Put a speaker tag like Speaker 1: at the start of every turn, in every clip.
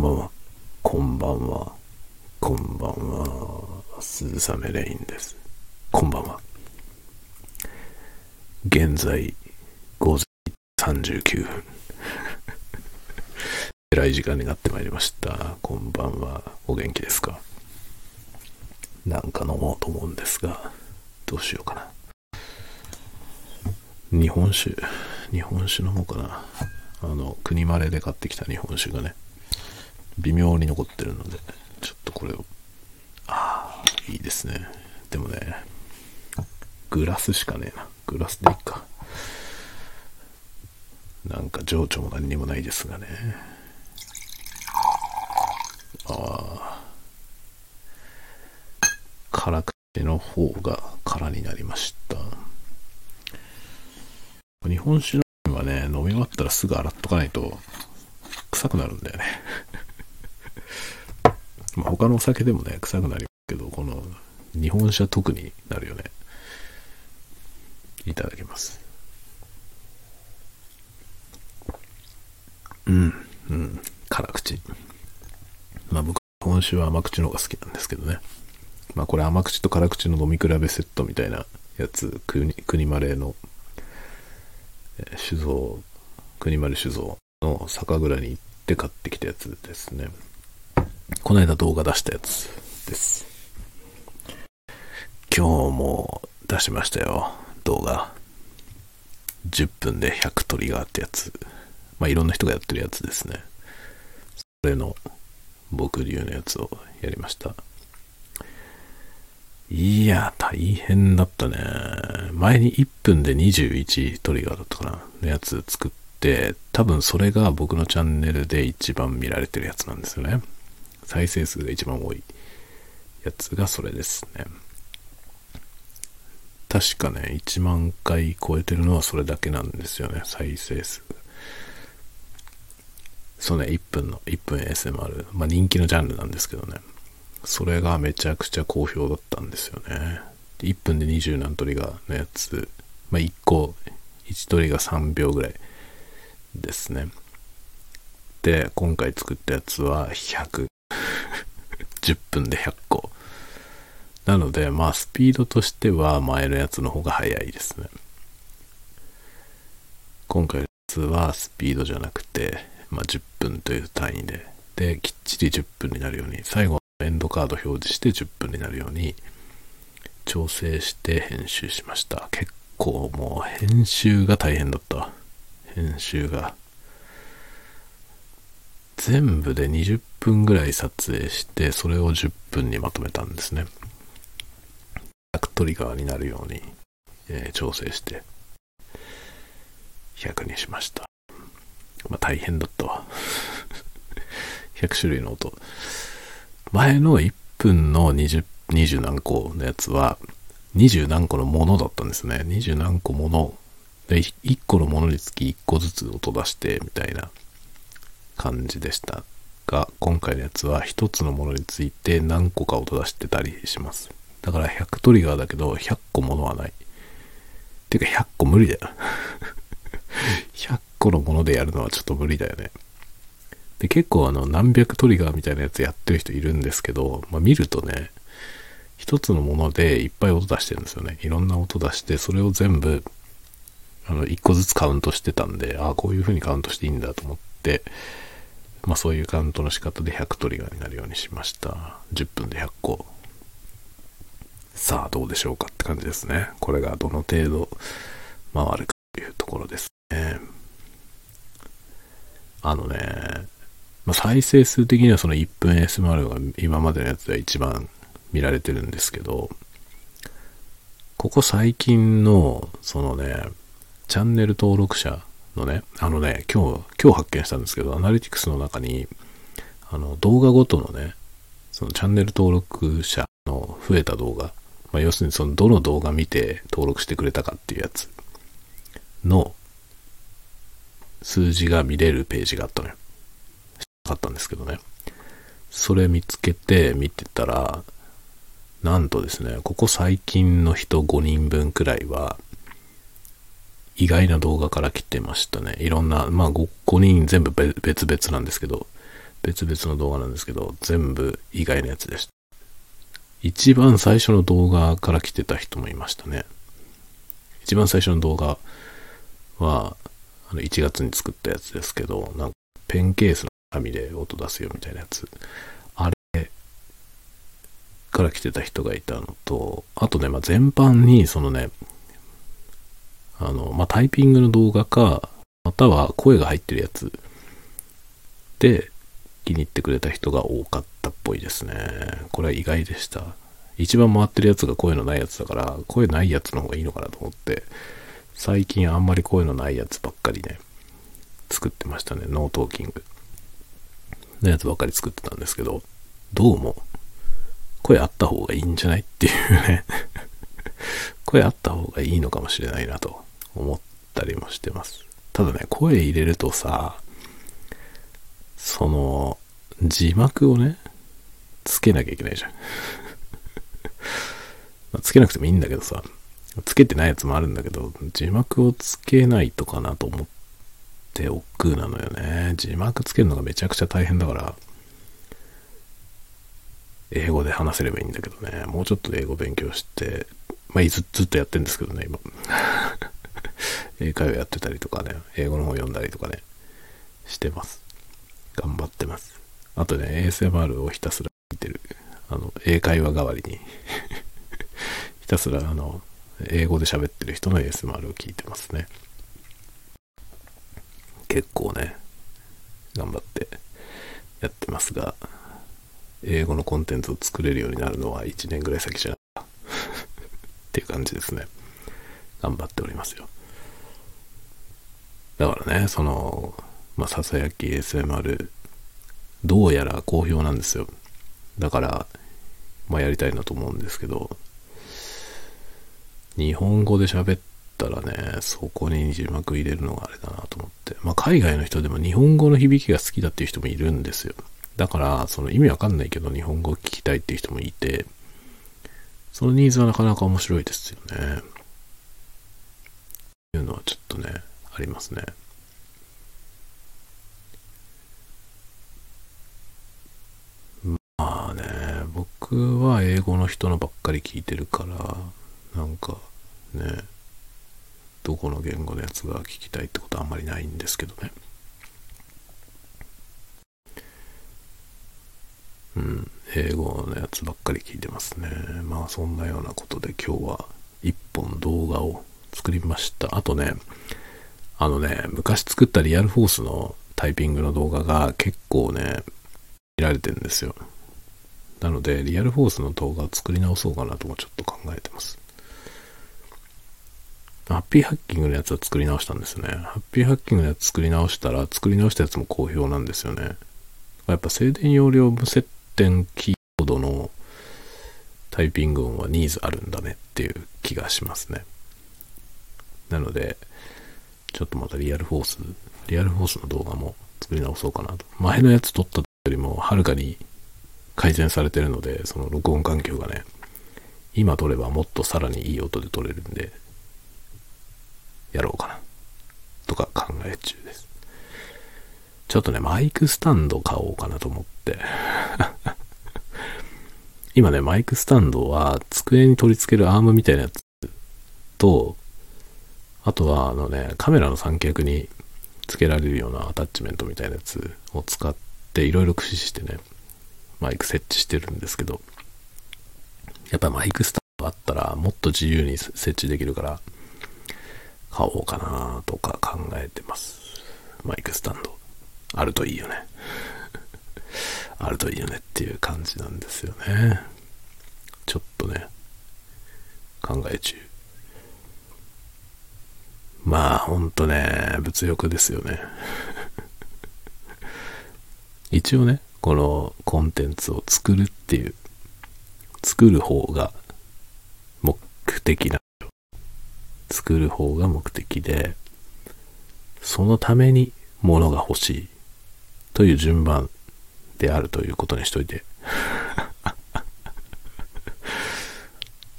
Speaker 1: んばんは。こんばんは。こんばんは。鈴雨レインです。こんばんは。現在、午前39分。偉い時間になってまいりました。こんばんは。お元気ですか？なんか飲もうと思うんですが、どうしようかな。日本酒、日本酒飲もうかな。あの、国まれで買ってきた日本酒がね、微妙に残ってるので、ちょっとこれを、ああ、いいですね。でもね、グラスしかねえな。グラスでいいか。なんか情緒も何にもないですがね。ああ。辛口の方が空になりました。日本酒のはね、飲み終わったらすぐ洗っとかないと臭くなるんだよね。まあ他のお酒でもね、臭くなりますけど、この日本酒は特になるよね。いただきます。うん、うん、辛口。まあ僕、日本酒は甘口の方が好きなんですけどね。まあこれ甘口と辛口の飲み比べセットみたいなやつ、国国マレーの、えー酒造、国丸酒造の酒蔵に行って買ってきたやつですね。この間動画出したやつです。今日も出しましたよ、動画。10分で100トリガーってやつ。まあいろんな人がやってるやつですね。それの僕流のやつをやりました。いや、大変だったね。前に1分で21トリガーだったかなのやつ作って、多分それが僕のチャンネルで一番見られてるやつなんですよね。再生数が一番多いやつがそれですね。確かね、1万回超えてるのはそれだけなんですよね、再生数。そうね、1分の、1分 ASMR。まあ人気のジャンルなんですけどね。それがめちゃくちゃ好評だったんですよね。1分で20何トリガーのやつ、まあ1個、1トリガー3秒ぐらいですね。で、今回作ったやつは100。10分で100個。なので、まあスピードとしては前のやつの方が速いですね。今回のやつはスピードじゃなくて、まあ10分という単位で、で、きっちり10分になるように、最後エンドカード表示して10分になるように調整して編集しました。結構もう編集が大変だった。編集が。全部で20分ぐらい撮影して、それを10分にまとめたんですね。100トリガーになるように、えー調整して、100にしました。まあ大変だったわ。100種類の音。前の1分の20、20何個のやつは、20何個のものだったんですね。20何個もの。で、1個のものにつき1個ずつ音出して、みたいな感じでしたが、今回のやつは1つのものについて何個か音出してたりします。だから100トリガーだけど、100個ものはない。ていうか100個無理だよ。100個のものでやるのはちょっと無理だよね。で、結構あの、何百トリガーみたいなやつやってる人いるんですけど、まあ見るとね、一つのものでいっぱい音出してるんですよね。いろんな音出して、それを全部、あの、一個ずつカウントしてたんで、ああ、こういう風にカウントしていいんだと思って、まあそういうカウントの仕方で100トリガーになるようにしました。10分で100個。さあ、どうでしょうかって感じですね。これがどの程度回るかというところですね。あのね、まあ、再生数的にはその1分 ASMR が今までのやつでは一番見られてるんですけど、ここ最近の、そのね、チャンネル登録者のね、あのね、今日、今日発見したんですけど、アナリティクスの中に、あの、動画ごとのね、そのチャンネル登録者の増えた動画、まあ、要するにそのどの動画見て登録してくれたかっていうやつの数字が見れるページがあったのよ。知らなかったんですけどね。それ見つけて見てたら、なんとですね、ここ最近の人5人分くらいは、意外な動画から来てましたね。いろんな、まあ 5, 5人全部別々なんですけど、別々の動画なんですけど、全部意外なやつでした。一番最初の動画から来てた人もいましたね。一番最初の動画は、あの1月に作ったやつですけど、なんかペンケースの紙で音出すよみたいなやつ。あれから来てた人がいたのと、あとね、まあ、全般にそのね、あの、まあ、タイピングの動画か、または声が入ってるやつで気に入ってくれた人が多かったっぽいですね。これは意外でした。一番回ってるやつが声のないやつだから、声ないやつの方がいいのかなと思って、最近あんまり声のないやつばっかりね、作ってましたね。 no talking。のやつばっかり作ってたんですけど、どうも、声あった方がいいんじゃないっていうね声あった方がいいのかもしれないなと思ったりもしてます。ただね、声入れるとさ、その、字幕をね、つけなきゃいけないじゃん。つけなくてもいいんだけどさ、つけてないやつもあるんだけど、字幕をつけないとかなと思って億劫なのよね。字幕つけるのがめちゃくちゃ大変だから、英語で話せればいいんだけどね、もうちょっと英語勉強して、まあずっとやってんですけどね、今。英会話やってたりとかね、英語の本読んだりとかね、してます。頑張ってます。あとね、ASMR をひたすら見てる。あの、英会話代わりに ひたすら、あの、英語で喋ってる人の ASMR を聞いてますね。結構ね、頑張ってやってますが、英語のコンテンツを作れるようになるのは1年ぐらい先じゃないか っていう感じですね。頑張っておりますよ。だからね、その、まあ、ささやき SMR、どうやら好評なんですよ。だから、まあ、やりたいなと思うんですけど、日本語で喋ったらね、そこに字幕入れるのがあれだなと思って。まあ、海外の人でも日本語の響きが好きだっていう人もいるんですよ。だから、その意味わかんないけど日本語を聞きたいっていう人もいて、そのニーズはなかなか面白いですよね。いうのはちょっとね、ありますね。まあね、僕は英語の人のばっかり聞いてるから、なんかね、どこの言語のやつが聞きたいってことはあんまりないんですけどね。うん、英語のやつばっかり聞いてますね。まあそんなようなことで今日は一本動画を作りました。あとね、あのね、昔作ったリアルフォースのタイピングの動画が結構ね、見られてるんですよ。なので、リアルフォースの動画を作り直そうかなともちょっと考えてます。ハッピーハッキングのやつは作り直したんですね。ハッピーハッキングのやつ作り直したら、作り直したやつも好評なんですよね。やっぱ静電容量無接点キーボードのタイピング音はニーズあるんだねっていう気がしますね。なので、ちょっとまたリアルフォース、リアルフォースの動画も作り直そうかなと。前のやつ撮ったよりもはるかに改善されてるので、その録音環境がね、今撮ればもっとさらにいい音で撮れるんで、やろうかな。とか考え中です。ちょっとね、マイクスタンド買おうかなと思って。今ね、マイクスタンドは机に取り付けるアームみたいなやつと、あとはあのね、カメラの三脚に付けられるようなアタッチメントみたいなやつを使っていろいろ駆使してね、マイク設置してるんですけど、やっぱマイクスタンドあったらもっと自由に設置できるから、買おうかなとか考えてます。マイクスタンド。あるといいよね。あるといいよねっていう感じなんですよね。ちょっとね、考え中。まあ、ほんとね、物欲ですよね。一応ね、このコンテンツを作るっていう、作る方が目的な作る方が目的で、そのために物が欲しいという順番であるということにしといて。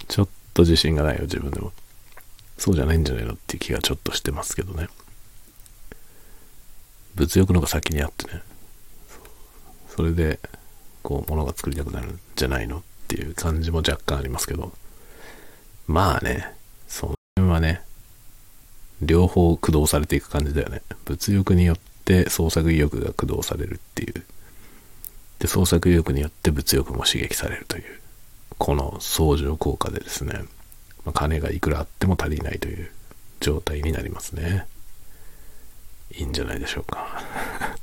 Speaker 1: ちょっと自信がないよ、自分でも。そうじゃないんじゃないのっていう気がちょっとしてますけどね。物欲の方が先にあってね。それで、こう、物が作りたくなるんじゃないのっていう感じも若干ありますけど、まあね、その辺はね、両方駆動されていく感じだよね。物欲によって創作意欲が駆動されるっていう。で、創作意欲によって物欲も刺激されるという。この相乗効果でですね、まあ、金がいくらあっても足りないという状態になりますね。いいんじゃないでしょうか。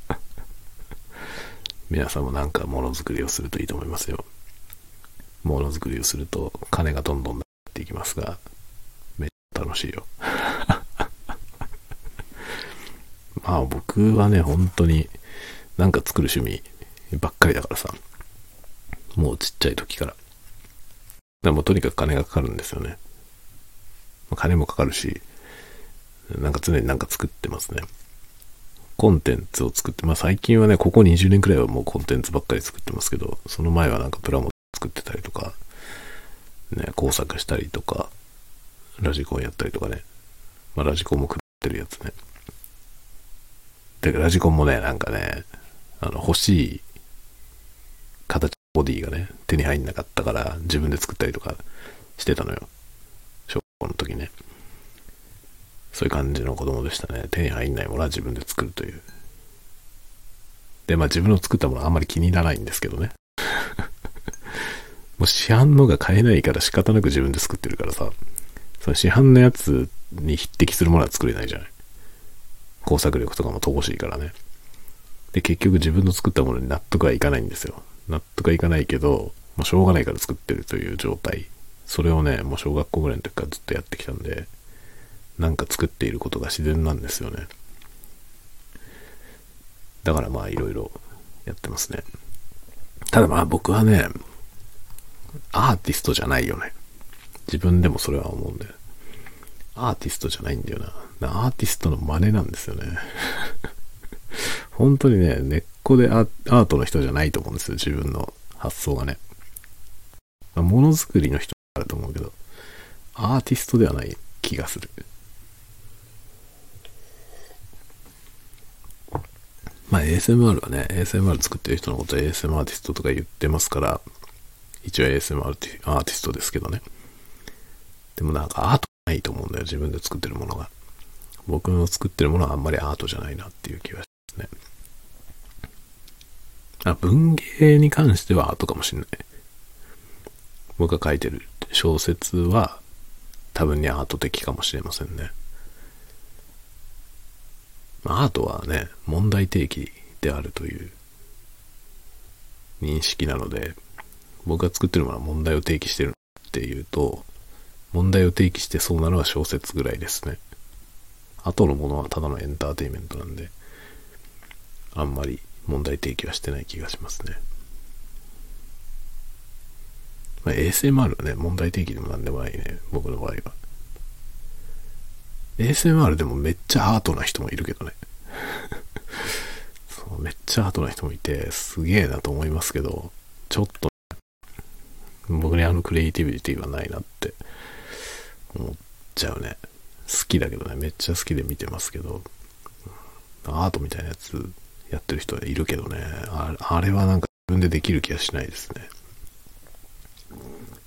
Speaker 1: 皆さんもなんかものづくりをするといいと思いますよ。ものづくりをすると金がどんどんなっていきますが、めっちゃ楽しいよ。まあ僕はね、本当になんか作る趣味ばっかりだからさ、もうちっちゃい時から。でもとにかく金がかかるんですよね。金もかかるし、なんか常になんか作ってますね。コンテンツを作って、まあ最近はね、ここ20年くらいはもうコンテンツばっかり作ってますけど、その前はなんかプラモ作ってたりとか、ね、工作したりとか、ラジコンやったりとかね。まあラジコンも食ってるやつね。で、ラジコンもね、なんかね、あの、欲しい形、ボディがね、手に入んなかったから自分で作ったりとかしてたのよ。小学校の時ね。そういう感じの子供でしたね。手に入んないものは自分で作るという。で、まあ自分の作ったものはあんまり気にならないんですけどね。もう市販のが買えないから仕方なく自分で作ってるからさ、その市販のやつに匹敵するものは作れないじゃない。工作力とかも乏しいからね。で、結局自分の作ったものに納得はいかないんですよ。納得はいかないけど、もうしょうがないから作ってるという状態。それをね、もう小学校ぐらいの時からずっとやってきたんで、なんか作っていることが自然なんですよね。だからまあいろいろやってますね。ただまあ僕はね、アーティストじゃないよね。自分でもそれは思うんだよ。アーティストじゃないんだよな。アーティストの真似なんですよね。本当にね、根っこでアートの人じゃないと思うんですよ。自分の発想がね。ものづくりの人、アーティストではない気がする。まあ ASMR はね、ASMR 作ってる人のことを ASM アーティストとか言ってますから、一応 ASM アーティストですけどね。でもなんかアートないと思うんだよ、自分で作ってるものが。僕の作ってるものはあんまりアートじゃないなっていう気がしますね。あ、文芸に関してはアートかもしんない。僕が書いてる小説は多分にアート的かもしれませんね。アートはね、問題提起であるという認識なので、僕が作ってるものは問題を提起してるっていうと、問題を提起してそうなのは小説ぐらいですね。後のものはただのエンターテインメントなんで、あんまり問題提起はしてない気がしますね。まあ、ASMR はね、問題提起でもなんでもないね、僕の場合は。ASMR でもめっちゃアートな人もいるけどね。そうめっちゃアートな人もいて、すげえなと思いますけど、ちょっと、僕にあのクリエイティビティはないなって思っちゃうね。好きだけどね、めっちゃ好きで見てますけど、アートみたいなやつやってる人はいるけどね、あれはなんか自分でできる気がしないですね。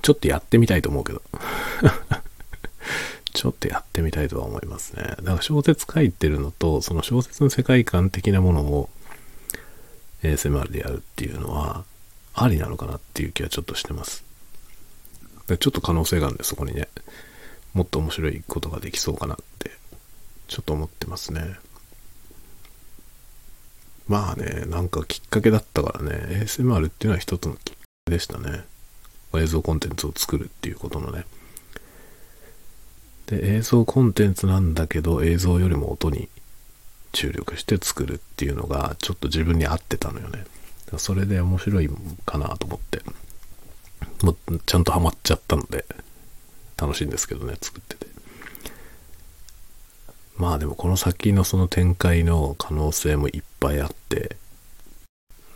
Speaker 1: ちょっとやってみたいと思うけど。ちょっとやってみたいとは思いますね。だから小説書いてるのと、その小説の世界観的なものを ASMR でやるっていうのは、ありなのかなっていう気はちょっとしてます。ちょっと可能性があるんで、そこにね、もっと面白いことができそうかなって、ちょっと思ってますね。まあね、なんかきっかけだったからね、ASMR っていうのは一つのきっかけでしたね。映像コンテンツを作るっていうことのね。で、映像コンテンツなんだけど、映像よりも音に注力して作るっていうのが、ちょっと自分に合ってたのよね。それで面白いかなと思って、もうちゃんとハマっちゃったので、楽しいんですけどね、作ってて。まあでもこの先のその展開の可能性もいっぱいあって、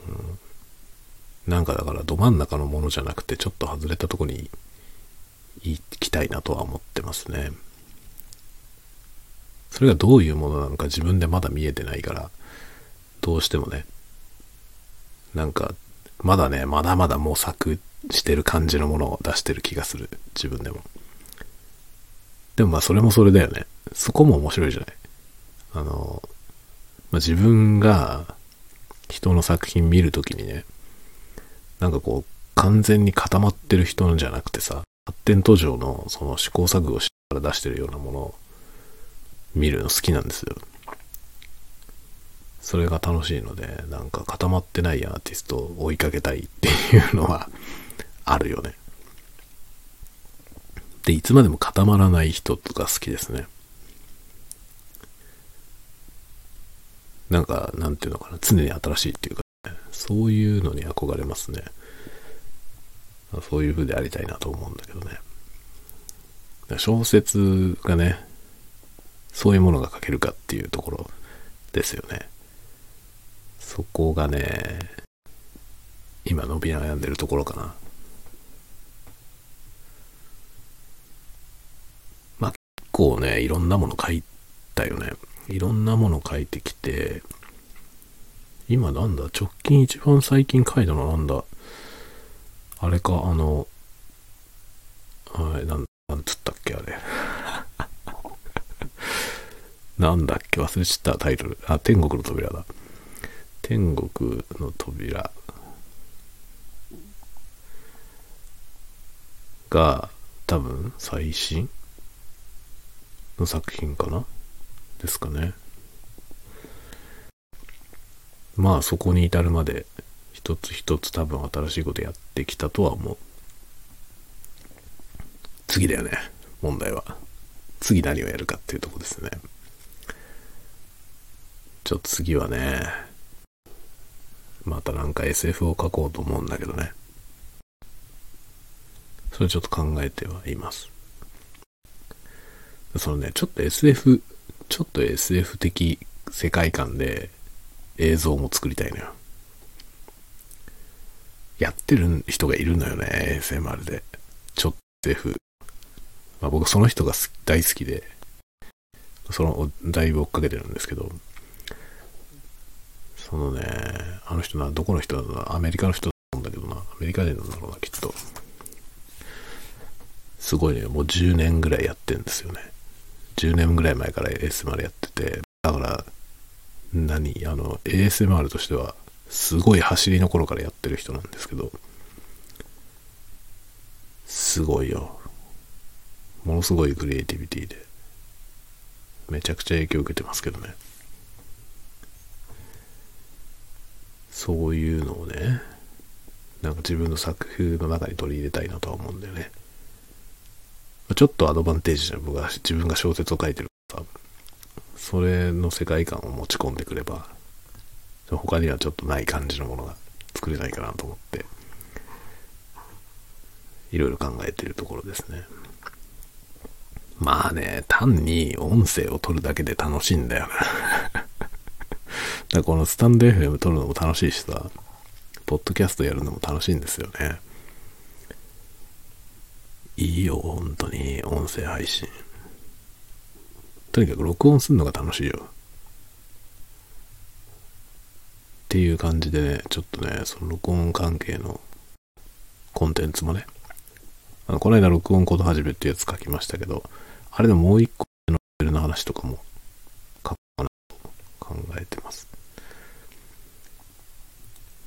Speaker 1: うん、なんかだからど真ん中のものじゃなくてちょっと外れたとこに行きたいなとは思ってますね。それがどういうものなのか自分でまだ見えてないから、どうしてもね、なんか、まだね、まだまだ模索してる感じのものを出してる気がする。自分でも。でもまあそれもそれだよね。そこも面白いじゃない。あの、まあ、自分が人の作品見るときにね、なんかこう、完全に固まってる人じゃなくてさ、発展途上のその試行錯誤しながら出してるようなものを見るの好きなんですよ。それが楽しいので、なんか固まってないアーティストを追いかけたいっていうのはあるよね。で、いつまでも固まらない人とか好きですね。なんか、なんていうのかな、常に新しいっていうか、そういうのに憧れますね。そういう風でありたいなと思うんだけどね。小説がね、そういうものが書けるかっていうところですよね。そこがね、今伸び悩んでるところかな。まあ結構ね、いろんなもの書いたよね。いろんなもの書いてきて、今なんだ？直近一番最近書いたのはなんだ？あれか、あの、あれ、なん、なんつったっけ、あれ。なんだっけ、忘れちゃったタイトル。あ、天国の扉だ。天国の扉が多分最新の作品かな？ですかね。まあそこに至るまで一つ一つ多分新しいことやってきたとは思う。次だよね、問題は。次何をやるかっていうとこですね。ちょっと次はね、またなんか SF を書こうと思うんだけどね。それちょっと考えてはいます。そのね、ちょっと SF、ちょっと SF 的世界観で映像も作りたいのよ。やってる人がいるのよね、ASMR で。ちょっと F。まあ僕その人が大好きで、その、だいぶ追っかけてるんですけど、そのね、あの人な、どこの人だろうな、アメリカの人だと思うんだけどな、アメリカ人なんだろうな、きっと。すごいね、もう10年ぐらいやってんですよね。10年ぐらい前から ASMR やってて、だから、何あの、ASMR としては、すごい走りの頃からやってる人なんですけど、すごいよ。ものすごいクリエイティビティで、めちゃくちゃ影響受けてますけどね。そういうのをね、なんか自分の作風の中に取り入れたいなとは思うんだよね。ちょっとアドバンテージじゃん。僕は自分が小説を書いてる、それの世界観を持ち込んでくれば、他にはちょっとない感じのものが作れないかなと思って、いろいろ考えてるところですね。まあね、単に音声を取るだけで楽しいんだよなだこのスタンド FM 撮るのも楽しいしさ、ポッドキャストやるのも楽しいんですよね。いいよ、本当に、音声配信。とにかく録音するのが楽しいよ。っていう感じでね、ちょっとね、その録音関係のコンテンツもね、あのこの間録音コード始めってやつ書きましたけど、あれでもう一個のレベルの話とかも書こうかなと考えてます。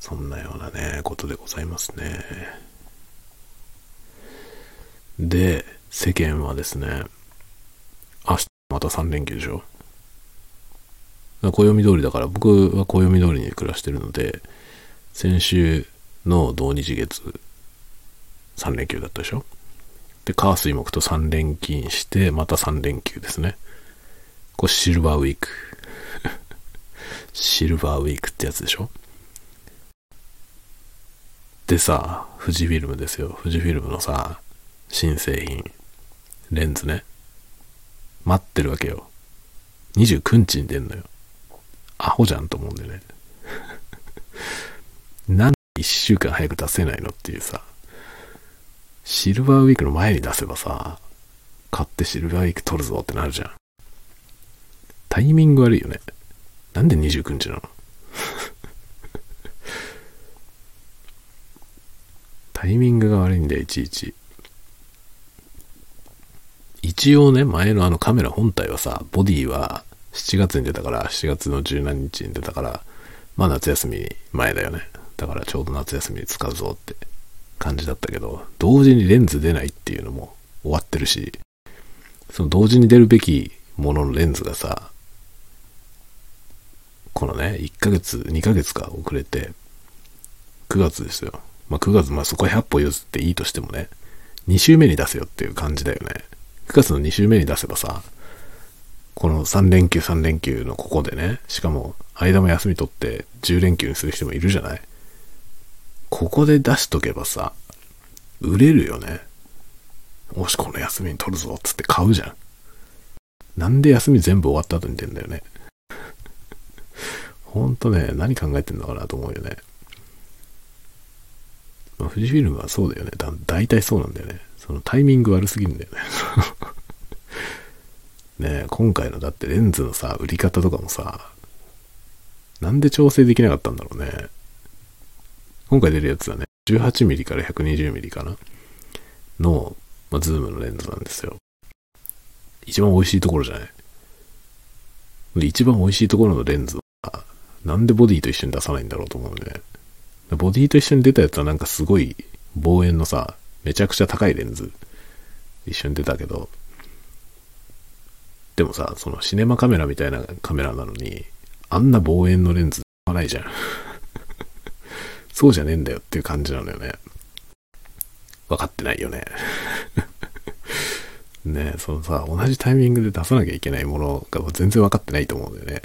Speaker 1: そんなようなね、ことでございますね。で、世間はですね、明日また3連休でしょ？暦通りだから、僕は暦通りに暮らしてるので、先週の土日月3連休だったでしょ？で、火水木と3連勤して、また3連休ですね。これシルバーウィーク。シルバーウィークってやつでしょ？でさ、富士フィルムですよ。富士フィルムのさ、新製品、レンズね。待ってるわけよ。29日に出んのよ。アホじゃんと思うんだよね。なんで1週間早く出せないのっていうさ。シルバーウィークの前に出せばさ、買ってシルバーウィーク取るぞってなるじゃん。タイミング悪いよね。なんで29日なの？タイミングが悪いんだよ、いちいち。一応ね、前のあのカメラ本体はさ、ボディは7月に出たから、7月の十何日に出たから、まあ夏休み前だよね。だからちょうど夏休みに使うぞって感じだったけど、同時にレンズ出ないっていうのも終わってるし、その同時に出るべきもののレンズがさ、このね、1ヶ月、2ヶ月か遅れて、9月ですよ。まあ9月、まあそこ100歩譲っていいとしてもね、2週目に出せよっていう感じだよね。9月の2週目に出せばさ、この3連休3連休のここでね、しかも間も休み取って10連休にする人もいるじゃないここで出しとけばさ、売れるよね。もしこの休みに取るぞっつって買うじゃん。なんで休み全部終わった後に出んだよね。ほんとね、何考えてんのかなと思うよね。まあ、富士フィルムはそうだよね。だ、大体そうなんだよね。そのタイミング悪すぎるんだよね。ね今回のだってレンズのさ、売り方とかもさ、なんで調整できなかったんだろうね。今回出るやつはね、18mm から 120mm かなの、まあ、ズームのレンズなんですよ。一番美味しいところじゃない？で一番美味しいところのレンズは、なんでボディと一緒に出さないんだろうと思うんでね。ボディと一緒に出たやつはなんかすごい望遠のさ、めちゃくちゃ高いレンズ一緒に出たけど、でもさ、そのシネマカメラみたいなカメラなのに、あんな望遠のレンズはないじゃん。そうじゃねえんだよっていう感じなのよね。分かってないよね。ねそのさ、同じタイミングで出さなきゃいけないものが全然分かってないと思うんだよね。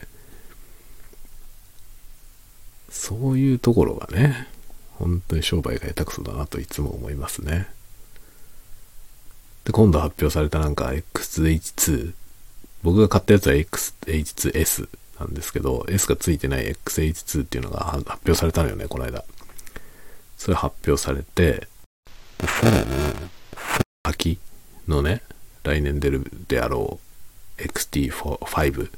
Speaker 1: そういうところがね、本当に商売が下手くそだなといつも思いますね。で、今度発表されたなんか XH2。僕が買ったやつは XH2S なんですけど、S がついてない XH2 っていうのが発表されたのよね、この間。それ発表されて、秋のね、来年出るであろう XT5。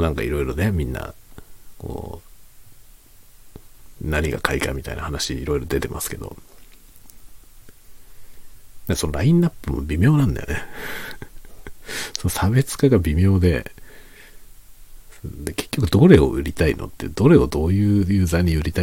Speaker 1: うなんかいろいろね、みんな、こう、何が買いかみたいな話いろいろ出てますけど、そのラインナップも微妙なんだよね。その差別化が微妙で、で結局どれを売りたいのって、どれをどういうユーザーに売りたい